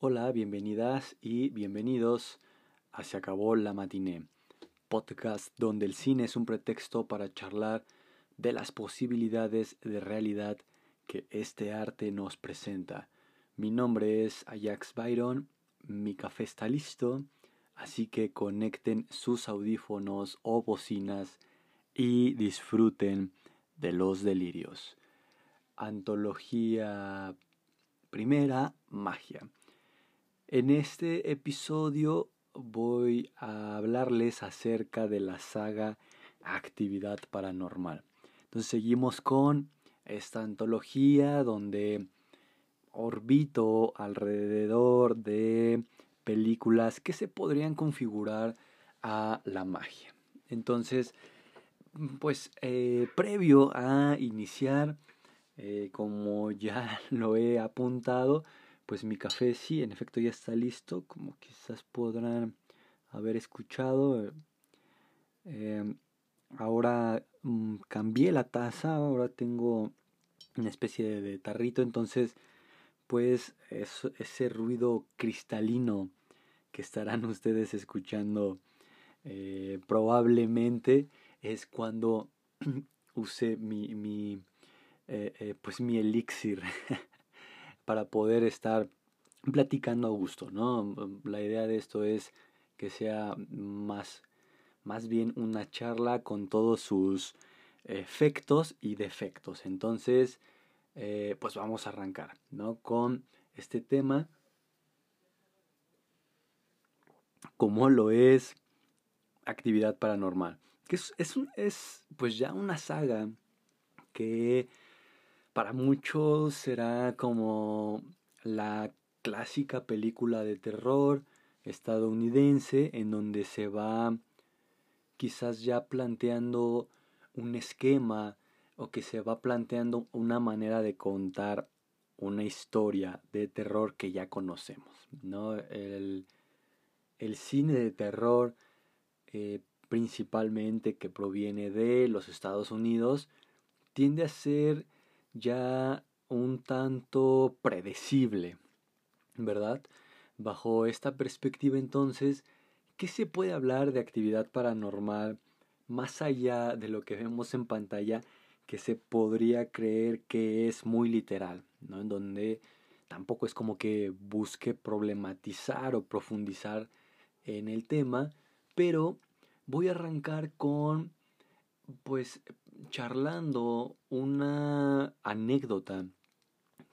Hola, bienvenidas y bienvenidos a Se acabó la matiné, podcast donde el cine es un pretexto para charlar de las posibilidades de realidad que este arte nos presenta. Mi nombre es Ajax Byron, mi café está listo, así que conecten sus audífonos o bocinas y disfruten de los delirios. Antología primera, magia. En este episodio voy a hablarles acerca de la saga Actividad Paranormal. Entonces seguimos con esta antología donde orbito alrededor de películas que se podrían configurar a la magia. Entonces, pues eh, previo a iniciar, eh, como ya lo he apuntado, pues mi café sí, en efecto ya está listo, como quizás podrán haber escuchado. Eh, ahora mm, cambié la taza, ahora tengo una especie de, tarrito, entonces pues ese ruido cristalino que estarán ustedes escuchando eh, probablemente es cuando use mi, mi eh, pues mi elixir para poder estar platicando a gusto, ¿no? La idea de esto es que sea más, más bien una charla con todos sus efectos y defectos. Entonces, eh, pues vamos a arrancar, ¿no? Con este tema, como lo es actividad paranormal, que es, es, es pues ya una saga que para muchos será como la clásica película de terror estadounidense en donde se va quizás ya planteando un esquema o que se va planteando una manera de contar una historia de terror que ya conocemos. ¿no? El, cine de terror eh, principalmente que proviene de los Estados Unidos tiende a ser ya un tanto predecible, ¿verdad? Bajo esta perspectiva entonces, ¿qué se puede hablar de actividad paranormal más allá de lo que vemos en pantalla que se podría creer que es muy literal, ¿no? En donde tampoco es como que busque problematizar o profundizar en el tema, pero voy a arrancar con pues charlando una anécdota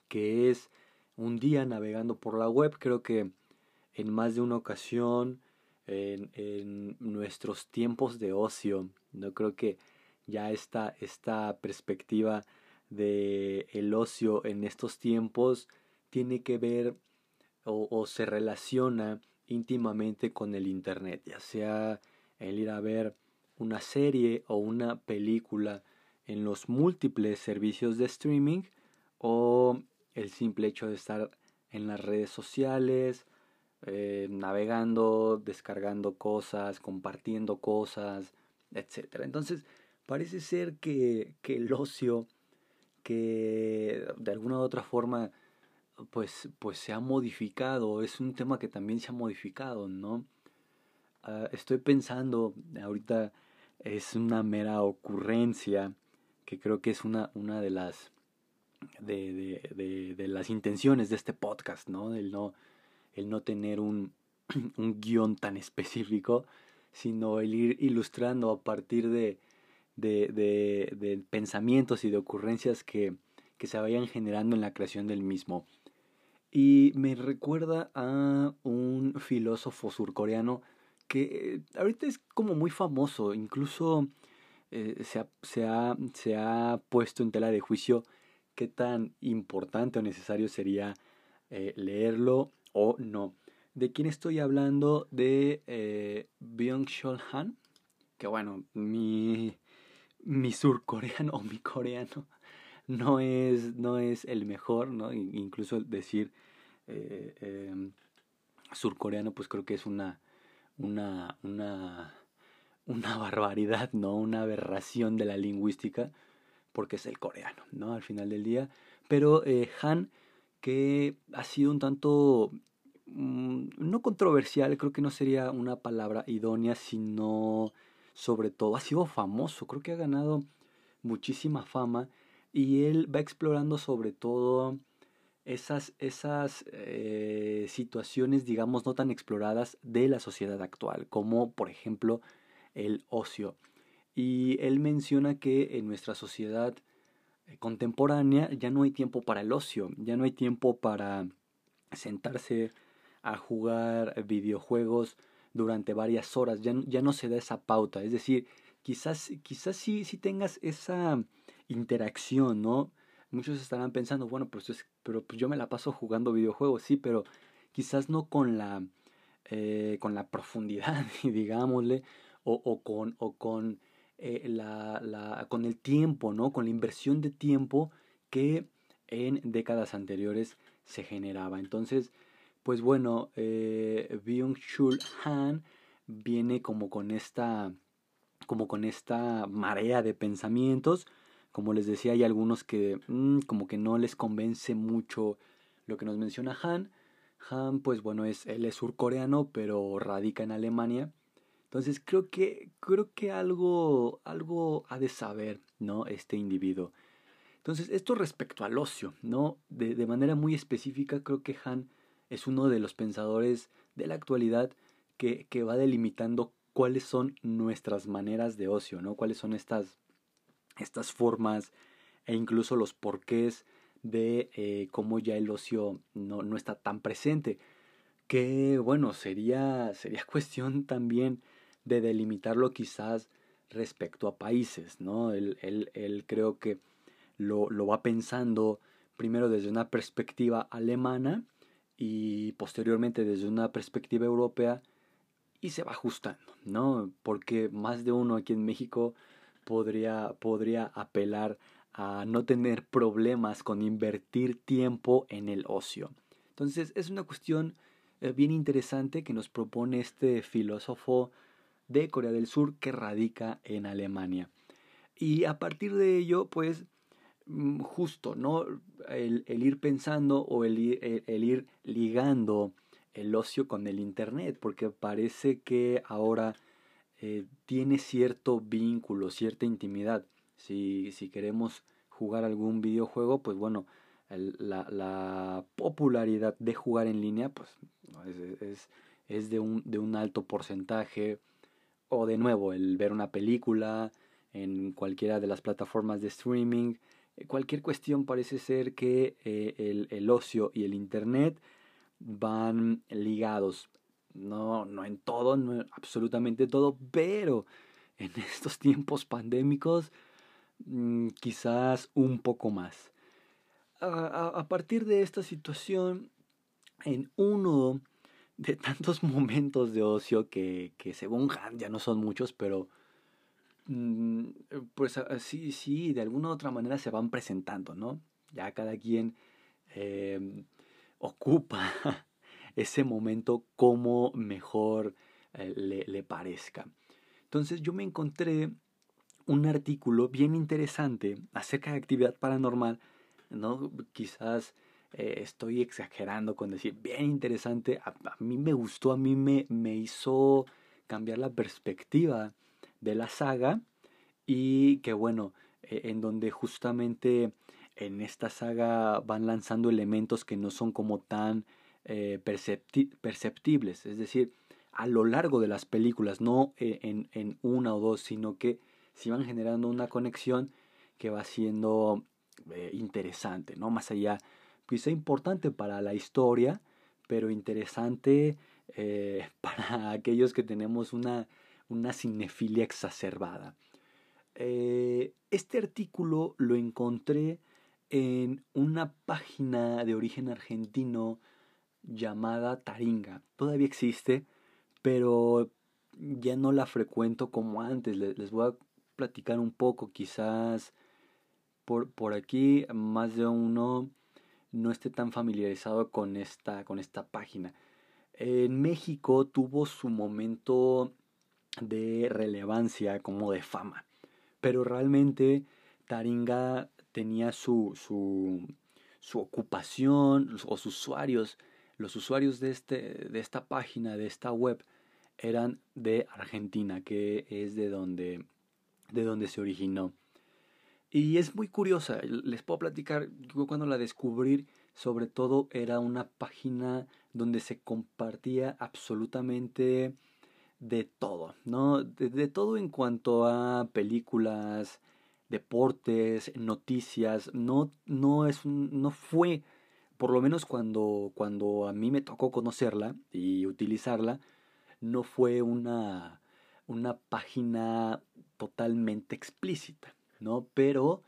que es un día navegando por la web, creo que en más de una ocasión en, en nuestros tiempos de ocio, no creo que ya esta, esta perspectiva de el ocio en estos tiempos tiene que ver o, o se relaciona íntimamente con el internet, ya sea el ir a ver una serie o una película en los múltiples servicios de streaming o el simple hecho de estar en las redes sociales, eh, navegando, descargando cosas, compartiendo cosas, etc. Entonces, parece ser que, que el ocio, que de alguna u otra forma, pues, pues se ha modificado, es un tema que también se ha modificado, ¿no? Ah, estoy pensando ahorita es una mera ocurrencia que creo que es una, una de las de, de, de, las intenciones de este podcast, ¿no? El no, el no tener un, un guion tan específico, sino el ir ilustrando a partir de, de, pensamientos y de ocurrencias que, que se vayan generando en la creación del mismo. Y me recuerda a un filósofo surcoreano que ahorita es como muy famoso, incluso eh, se, ha, se, ha, se, ha, puesto en tela de juicio qué tan importante o necesario sería eh, leerlo o no. ¿De quién estoy hablando? De eh, Byung-Chul Han, que bueno, mi, mi surcoreano o mi coreano no es, no es el mejor, ¿no? Incluso decir eh, em, surcoreano, pues creo que es una una, una, una barbaridad, ¿no? Una aberración de la lingüística, porque es el coreano, ¿no? Al final del día. Pero eh, Han, que ha sido un tanto mm, no controversial, creo que no sería una palabra idónea, sino sobre todo ha sido famoso, creo que ha ganado muchísima fama y él va explorando sobre todo esas, esas eh, situaciones, digamos, no tan exploradas de la sociedad actual, como por ejemplo el ocio. Y él menciona que en nuestra sociedad eh, contemporánea ya no hay tiempo para el ocio, ya no hay tiempo para sentarse a jugar videojuegos durante varias horas, ya, ya no se da esa pauta, es decir, quizás, quizás sí, sí tengas esa interacción, ¿no? Muchos estarán pensando, bueno, pues pero pues yo me la paso jugando videojuegos, sí, pero quizás no con la, eh, con la profundidad, digámosle, o, con, o con, eh, la, la, con el tiempo, ¿no? Con la inversión de tiempo que en décadas anteriores se generaba. Entonces, pues bueno, eh, Byung-Chul Han viene como con esta como con esta marea de pensamientos. Como les decía, hay algunos que mm, como que no les convence mucho lo que nos menciona Han. Han, pues bueno, es, él es surcoreano, pero radica en Alemania. Entonces creo que, creo que algo, algo ha de saber, ¿no? Este individuo. Entonces, esto respecto al ocio, ¿no? De, de manera muy específica, creo que Han es uno de los pensadores de la actualidad que, que va delimitando cuáles son nuestras maneras de ocio, ¿no? Cuáles son estas, estas formas e incluso los porqués de eh, cómo ya el ocio no, no, está tan presente. Que bueno, sería, sería cuestión también de delimitarlo quizás respecto a países, ¿no? Él, él, él creo que lo, lo va pensando primero desde una perspectiva alemana y posteriormente desde una perspectiva europea y se va ajustando, ¿no? Porque más de uno aquí en México podría, podría apelar a no tener problemas con invertir tiempo en el ocio. Entonces es una cuestión eh, bien interesante que nos propone este filósofo de Corea del Sur que radica en Alemania. Y a partir de ello, pues Mm, justo, ¿no? El, ir pensando o el, ir ligando el ocio con el Internet, porque parece que ahora eh, tiene cierto vínculo, cierta intimidad. Si, queremos jugar algún videojuego, pues bueno, la, la, popularidad de jugar en línea, pues es, de, un, alto porcentaje. O de nuevo, el ver una película en cualquiera de las plataformas de streaming, cualquier cuestión parece ser que eh, el, ocio y el Internet van ligados. No, no en todo, no absolutamente todo, pero en estos tiempos pandémicos mm, quizás un poco más. A, partir de esta situación, en uno de tantos momentos de ocio que, que según Han ya no son muchos, pero Mm, pues sí, sí, de alguna u otra manera se van presentando, ¿no? Ya cada quien em, ocupa ese momento como mejor eh, le, le, parezca. Entonces yo me encontré un artículo bien interesante acerca de actividad paranormal, ¿no? Quizás eh, estoy exagerando con decir bien interesante, a, mí me gustó, a mí me, me hizo cambiar la perspectiva de la saga y que bueno, e, en donde justamente en esta saga van lanzando elementos que no son como tan eh, perceptibles, es decir, a lo largo de las películas, no e, en, una o dos, sino que se van generando una conexión que va siendo eh, interesante, ¿no? Más allá, quizá importante para la historia, pero interesante eh, para aquellos que tenemos una una cinefilia exacerbada. Eh, este artículo lo encontré en una página de origen argentino llamada Taringa. Todavía existe, pero ya no la frecuento como antes. Les, voy a platicar un poco, quizás por, por aquí más de uno no esté tan familiarizado con esta, con esta página. En México tuvo su momento de relevancia como de fama. Pero realmente Taringa tenía su, su, su ocupación o sus usuarios los usuarios de, este, de esta página, de esta web, eran de Argentina, que es de donde, de donde se originó. Y es muy curiosa, les puedo platicar, yo cuando la descubrí, sobre todo era una página donde se compartía absolutamente de todo, ¿no? De, todo en cuanto a películas, deportes, noticias, no, no, es no fue, por lo menos cuando, cuando a mí me tocó conocerla y utilizarla, no fue una, una página totalmente explícita, ¿no? Pero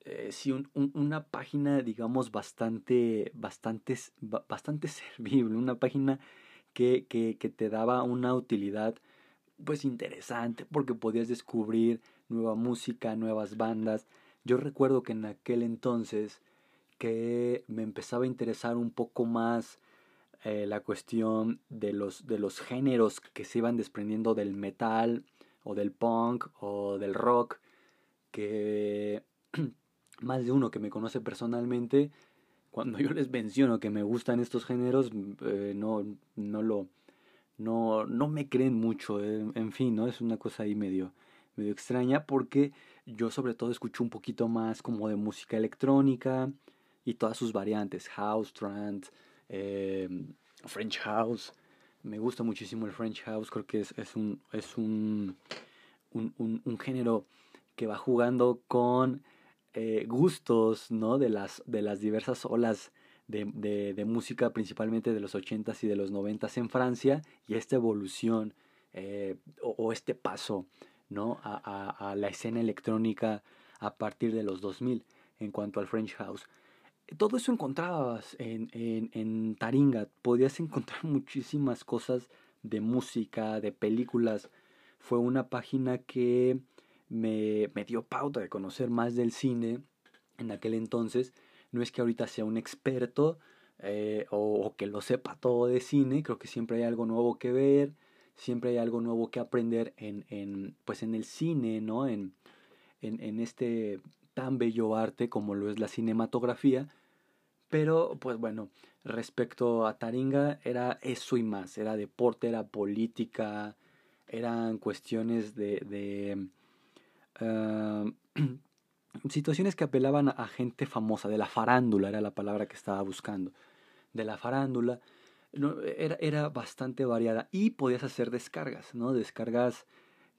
eh, sí una página, digamos, bastante, bastante, bastante servible, una página que, que, que te daba una utilidad pues interesante porque podías descubrir nueva música, nuevas bandas. Yo recuerdo que en aquel entonces que me empezaba a interesar un poco más eh, la cuestión de los, de los géneros que se iban desprendiendo del metal o del punk o del rock, que más de uno que me conoce personalmente, cuando yo les menciono que me gustan estos géneros, eh, no, no lo... No, no me creen mucho, eh, en fin, ¿no? Es una cosa ahí medio, medio extraña porque yo sobre todo escucho un poquito más como de música electrónica y todas sus variantes, house, trance, eh, French house. Me gusta muchísimo el French house, creo que es, es, un, es un, un, un, género que va jugando con eh, gustos ¿no? de, las, de las diversas olas de, de, música, principalmente de los 80s y de los 90s en Francia, y esta evolución eh, o, o, este paso ¿no? A, a, a, la escena electrónica a partir de los 2000 en cuanto al French House todo eso encontrabas en, en, en Taringa. Podías encontrar muchísimas cosas de música, de películas. Fue una página que me, me dio pauta de conocer más del cine en aquel entonces. No es que ahorita sea un experto eh, o, o, que lo sepa todo de cine, creo que siempre hay algo nuevo que ver, siempre hay algo nuevo que aprender en, en, pues en el cine, ¿no? En, en, en este tan bello arte como lo es la cinematografía. Pero, pues bueno, respecto a Taringa, era eso y más. Era deporte, era política, eran cuestiones de... de uh, situaciones que apelaban a gente famosa, de la farándula era la palabra que estaba buscando. De la farándula. No, era, era bastante variada y podías hacer descargas, ¿no? Descargas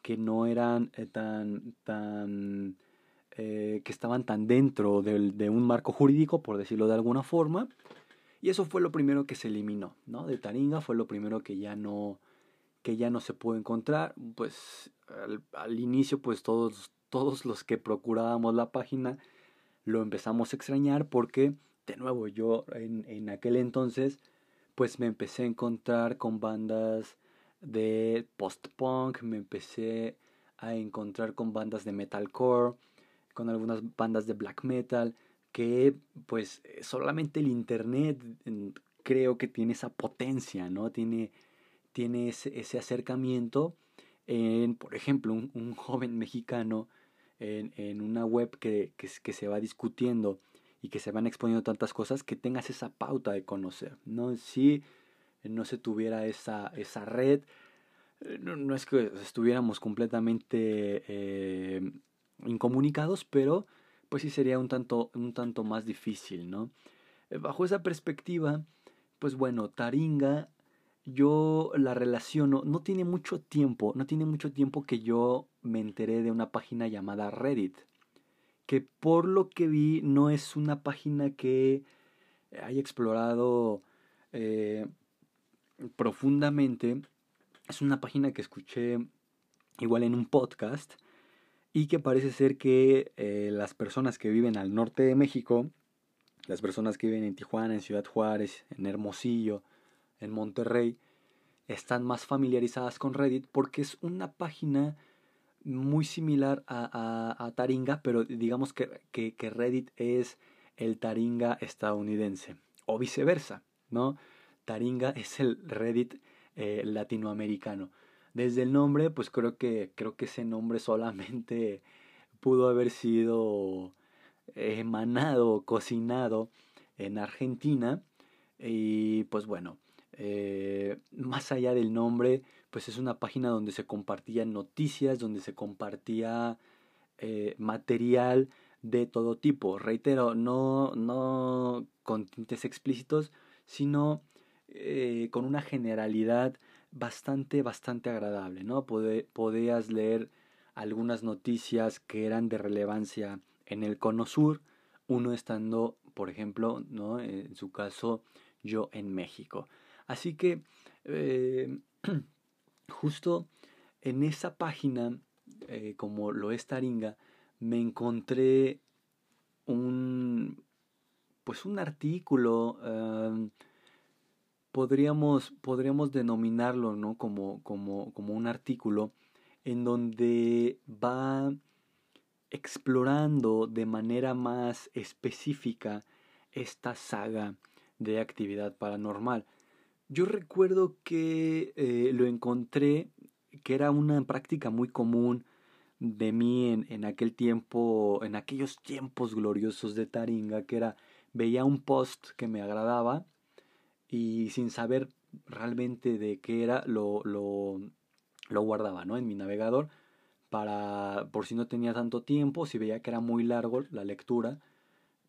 que no eran eh, tan, tan eh, que estaban tan dentro de, un marco jurídico, por decirlo de alguna forma. Y eso fue lo primero que se eliminó, ¿no? De Taringa fue lo primero que ya no, que ya no se pudo encontrar. Pues al, al inicio, pues todos, todos los que procurábamos la página lo empezamos a extrañar porque, de nuevo, yo en, en aquel entonces, pues me empecé a encontrar con bandas de post-punk, me empecé a encontrar con bandas de metalcore, con algunas bandas de black metal, que pues solamente el internet creo que tiene esa potencia, ¿no? Tiene, tiene ese, ese acercamiento en, por ejemplo, un, un joven mexicano en, en una web que, que, que, se va discutiendo y que se van exponiendo tantas cosas, que tengas esa pauta de conocer, ¿no? Si no se tuviera esa, esa red, eh, no, no es que estuviéramos completamente eh, incomunicados, pero pues sí sería un tanto, un tanto más difícil, ¿no? Eh, bajo esa perspectiva, pues bueno, Taringa, yo la relaciono, no tiene mucho tiempo, no tiene mucho tiempo que yo me enteré de una página llamada Reddit, que por lo que vi no es una página que haya explorado eh, profundamente, es una página que escuché igual en un podcast, y que parece ser que eh, las personas que viven al norte de México, las personas que viven en Tijuana, en Ciudad Juárez, en Hermosillo, en Monterrey, están más familiarizadas con Reddit porque es una página muy similar a, a, a Taringa, pero digamos que, que, que, Reddit es el Taringa estadounidense, o viceversa, ¿no? Taringa es el Reddit eh, latinoamericano. Desde el nombre, pues creo que, creo que ese nombre solamente pudo haber sido emanado, cocinado en Argentina, Y pues bueno, eh, más allá del nombre, pues es una página donde se compartían noticias, donde se compartía eh, material de todo tipo. Reitero, no, no con tintes explícitos, sino eh, con una generalidad bastante, bastante agradable, ¿no? podías leer algunas noticias que eran de relevancia en el cono sur, uno estando, por ejemplo, ¿no? En su caso, yo en México. Así que, eh, justo en esa página, eh, como lo es Taringa, me encontré un, pues un artículo, em, podríamos, podríamos denominarlo ¿no? como, como, como un artículo en donde va explorando de manera más específica esta saga de actividad paranormal. Yo recuerdo que eh, lo encontré, que era una práctica muy común de mí en, en aquel tiempo, en aquellos tiempos gloriosos de Taringa, que era, veía un post que me agradaba y sin saber realmente de qué era, lo, lo, lo guardaba, ¿no? En mi navegador para, por si no tenía tanto tiempo, si veía que era muy largo la lectura,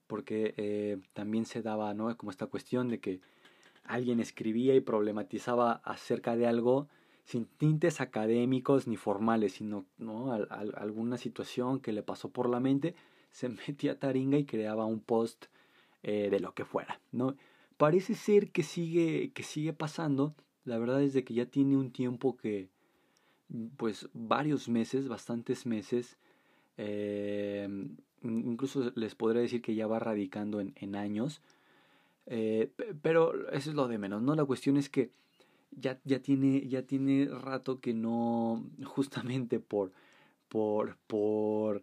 porque eh, también se daba, ¿no? Como esta cuestión de que alguien escribía y problematizaba acerca de algo sin tintes académicos ni formales, sino ¿no? alguna situación que le pasó por la mente, se metía a Taringa y creaba un post eh, de lo que fuera. ¿no? Parece ser que sigue, que sigue pasando, la verdad es de que ya tiene un tiempo que, pues varios meses, bastantes meses, eh, incluso les podría decir que ya va radicando en, en años, eh, pero eso es lo de menos, ¿no? La cuestión es que ya, ya, tiene, ya tiene rato que no, justamente por, por, por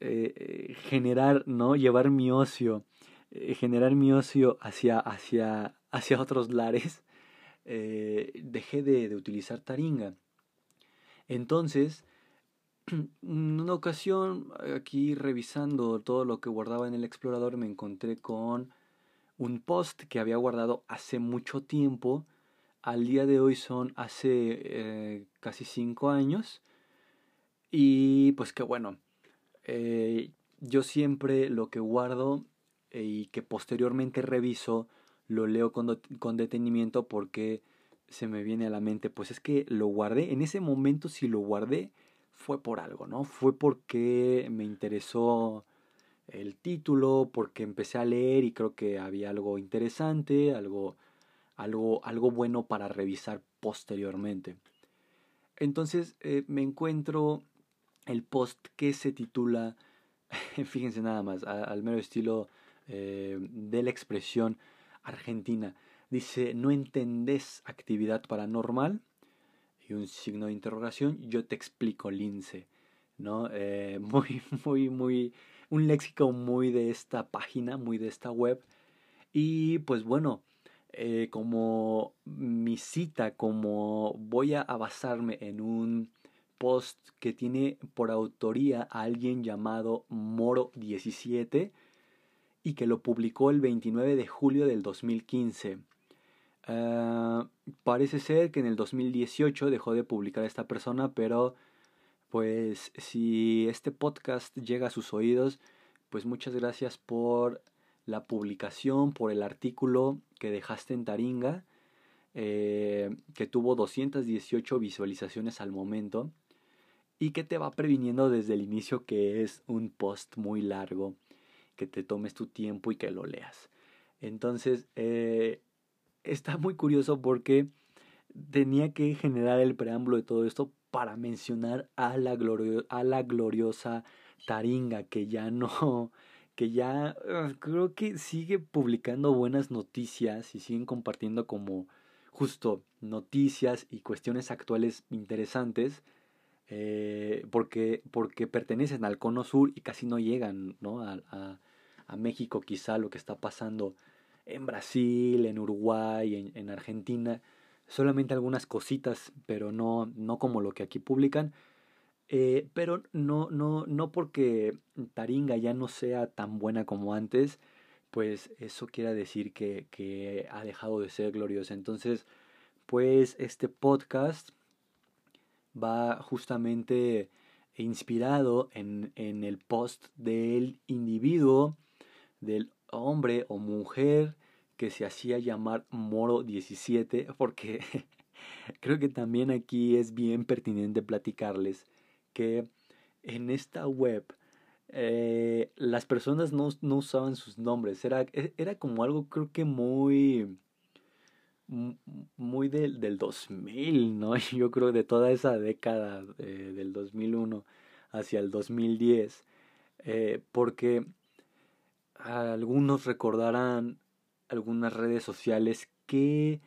eh, generar, ¿no? Llevar mi ocio, eh, generar mi ocio hacia, hacia, hacia otros lares, dejé de, de utilizar Taringa. Entonces, en una ocasión, aquí revisando todo lo que guardaba en el explorador, me encontré con un post que había guardado hace mucho tiempo. Al día de hoy son hace eh, casi cinco años. Y pues que bueno, eh, yo siempre lo que guardo eh, y que posteriormente reviso, lo leo con, con detenimiento porque se me viene a la mente, pues es que lo guardé, en ese momento si lo guardé fue por algo, ¿no? Fue porque me interesó el título porque empecé a leer y creo que había algo interesante, algo, algo, algo bueno para revisar posteriormente. Entonces eh, me encuentro el post que se titula, fíjense nada más, al mero estilo eh, de la expresión argentina. Dice, ¿no entendés actividad paranormal? Y un signo de interrogación, yo te explico, Lince. ¿no? Eh, muy, muy, muy un léxico muy de esta página, muy de esta web. Y pues bueno, eh, como mi cita, como voy a basarme en un post que tiene por autoría a alguien llamado Moro17 y que lo publicó el 29 de julio del 2015. Ah, parece ser que en el 2018 dejó de publicar esta persona, pero pues si este podcast llega a sus oídos, pues muchas gracias por la publicación, por el artículo que dejaste en Taringa, eh, que tuvo 218 visualizaciones al momento y que te va previniendo desde el inicio que es un post muy largo, que te tomes tu tiempo y que lo leas. Entonces, eh, está muy curioso porque tenía que generar el preámbulo de todo esto para mencionar a la, a la gloriosa Taringa, que ya no, que ya creo que sigue publicando buenas noticias y siguen compartiendo como justo noticias y cuestiones actuales interesantes. Eh, porque, porque pertenecen al cono sur y casi no llegan ¿no? A, a, México quizá lo que está pasando en Brasil, en Uruguay, en, en Argentina solamente algunas cositas, pero no, no como lo que aquí publican. Eh, pero no, no, no porque Taringa ya no sea tan buena como antes, pues eso quiere decir que, que ha dejado de ser gloriosa. Entonces, pues este podcast va justamente inspirado en, en el post del individuo, del hombre o mujer que se hacía llamar Moro 17, porque creo que también aquí es bien pertinente platicarles que en esta web eh, las personas no, no, usaban sus nombres, era, e, era como algo creo que muy muy del, del 2000, ¿no? Yo creo de toda esa década eh, del 2001 hacia el 2010, eh, porque algunos recordarán algunas redes sociales que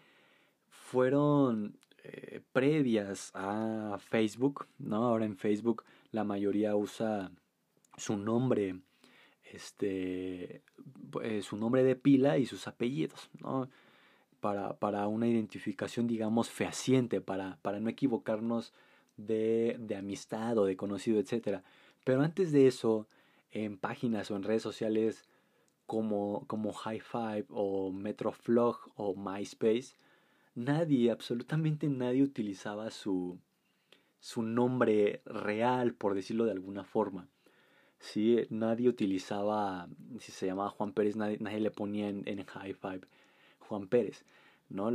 fueron eh, previas a Facebook, ¿no? Ahora en Facebook la mayoría usa su nombre, este, pues, su nombre de pila y sus apellidos, ¿no? Para, para una identificación, digamos, fehaciente, para, para no equivocarnos de, de amistad o de conocido, etc. Pero antes de eso, en páginas o en redes sociales como, como High Five o Metroflog o MySpace, nadie, absolutamente nadie utilizaba su, su nombre real, por decirlo de alguna forma. ¿sí? Nadie utilizaba, si se llamaba Juan Pérez, nadie, nadie le ponía en, en High Five Juan Pérez, ¿no?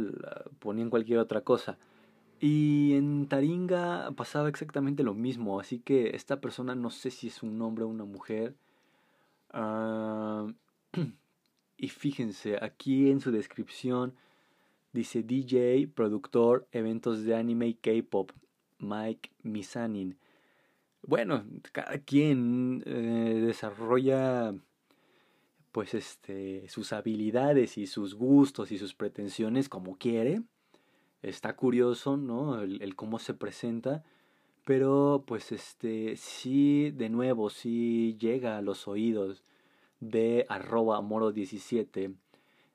Ponían cualquier otra cosa. Y en Taringa pasaba exactamente lo mismo, así que esta persona no sé si es un hombre o una mujer. Ah, y fíjense, aquí en su descripción dice DJ, productor, eventos de anime y K-pop, Mike Misanin. Bueno, cada quien eh, desarrolla pues este sus habilidades y sus gustos y sus pretensiones como quiere está curioso, ¿no? El, cómo se presenta, pero pues este sí, de nuevo, sí llega a los oídos de arroba moro17,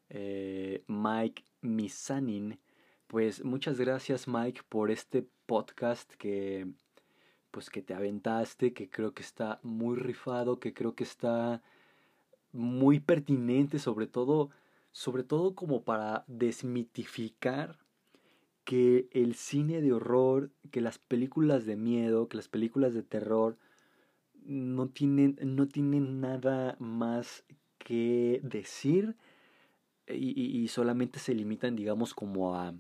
eh, Mike Misanin. Pues muchas gracias Mike por este podcast que pues que te aventaste, que creo que está muy rifado, que creo que está muy pertinente, sobre todo, sobre todo como para desmitificar que el cine de horror, que las películas de miedo, que las películas de terror no tienen, no nada más que decir y, y, solamente se limitan, digamos, como a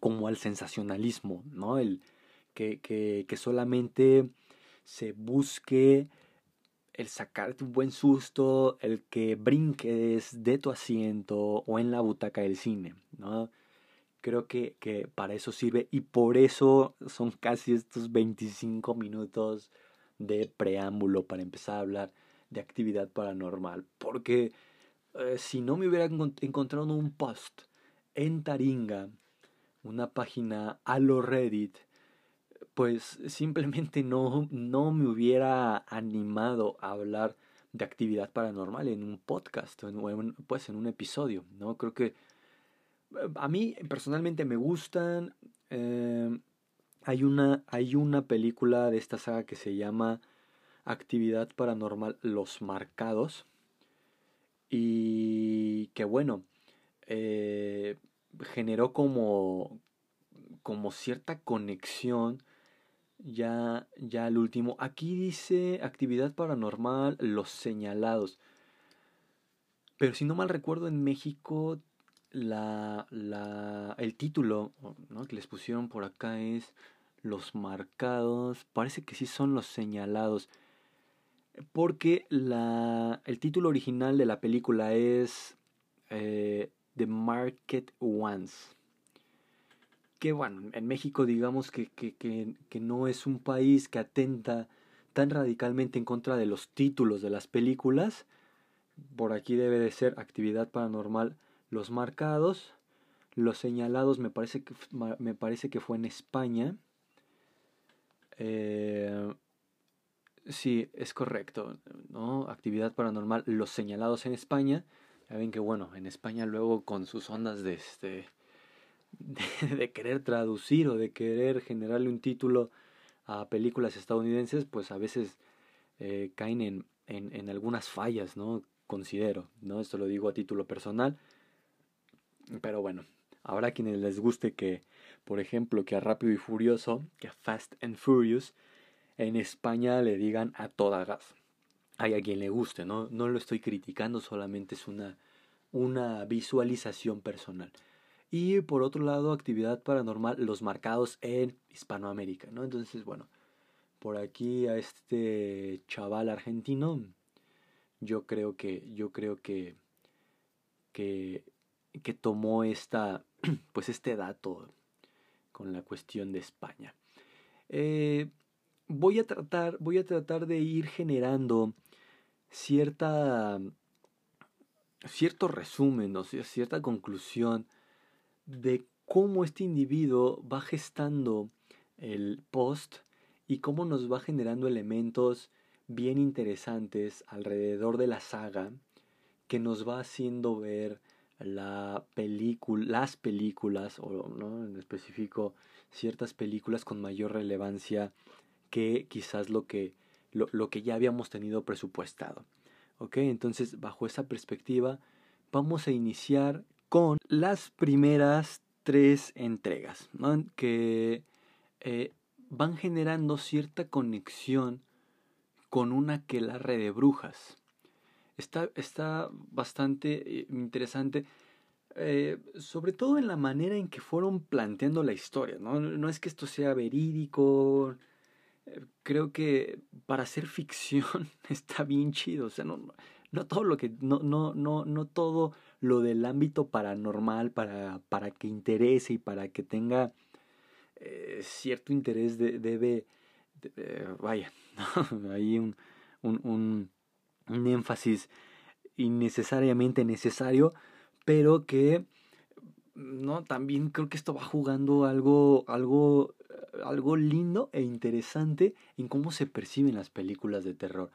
como al sensacionalismo, ¿no? El que, que, que solamente se busque el sacarte un buen susto, el que brinques de tu asiento o en la butaca del cine, ¿no? creo que, que, para eso sirve y por eso son casi estos 25 minutos de preámbulo para empezar a hablar de actividad paranormal. Porque eh, si no me hubiera encontrado un post en Taringa, una página a lo Reddit, pues simplemente no, no me hubiera animado a hablar de actividad paranormal en un podcast o en, pues en un episodio, ¿no? Creo que a mí personalmente me gustan. Eh, hay, una, hay una película de esta saga que se llama Actividad Paranormal Los Marcados. Y que bueno, eh, generó como, como cierta conexión ya, ya al último. Aquí dice Actividad Paranormal Los Señalados. Pero si no mal recuerdo, en México la, la, el título ¿no? que les pusieron por acá es los marcados, parece que sí son los señalados, porque la, el título original de la película es eh, The Market Ones. Que bueno, en México digamos que, que, que, que no es un país que atenta tan radicalmente en contra de los títulos de las películas. Por aquí debe de ser actividad paranormal los marcados, los señalados me parece que, me parece que fue en España. Eh, sí, es correcto, ¿no? Actividad paranormal, los señalados en España. Ya ven que bueno, en España luego con sus ondas de este de, querer traducir o de querer generarle un título a películas estadounidenses, pues a veces eh, caen en, en, en, algunas fallas, ¿no? considero, ¿no? Esto lo digo a título personal. Pero bueno, habrá quienes les guste que, por ejemplo, que a Rápido y Furioso, que a Fast and Furious, en España le digan a toda gas. Hay a quien le guste, ¿no? No lo estoy criticando, solamente es una, una visualización personal. Y por otro lado, actividad paranormal, los marcados en Hispanoamérica, ¿no? Entonces, bueno, por aquí a este chaval argentino, yo creo que, yo creo que, que, que tomó esta, pues este dato con la cuestión de España. Eh, voy a tratar, voy a tratar de ir generando cierta, cierto resumen, o sea, cierta conclusión de cómo este individuo va gestando el post y cómo nos va generando elementos bien interesantes alrededor de la saga que nos va haciendo ver la las películas, o ¿no? en específico ciertas películas con mayor relevancia que quizás lo que, lo, lo que ya habíamos tenido presupuestado. ¿Ok? Entonces, bajo esa perspectiva, vamos a iniciar con las primeras tres entregas, que eh, van generando cierta conexión con una red de brujas. Está, está bastante eh, interesante, eh, sobre todo en la manera en que fueron planteando la historia. No, no es que esto sea verídico, creo que para hacer ficción está bien chido. O sea, no, no todo lo que, no, no, no, no todo lo del ámbito paranormal para, para que interese y para que tenga eh, cierto interés debe, vaya, hay un, un, un, énfasis innecesariamente necesario, pero que no también creo que esto va jugando algo algo algo lindo e interesante en cómo se perciben las películas de terror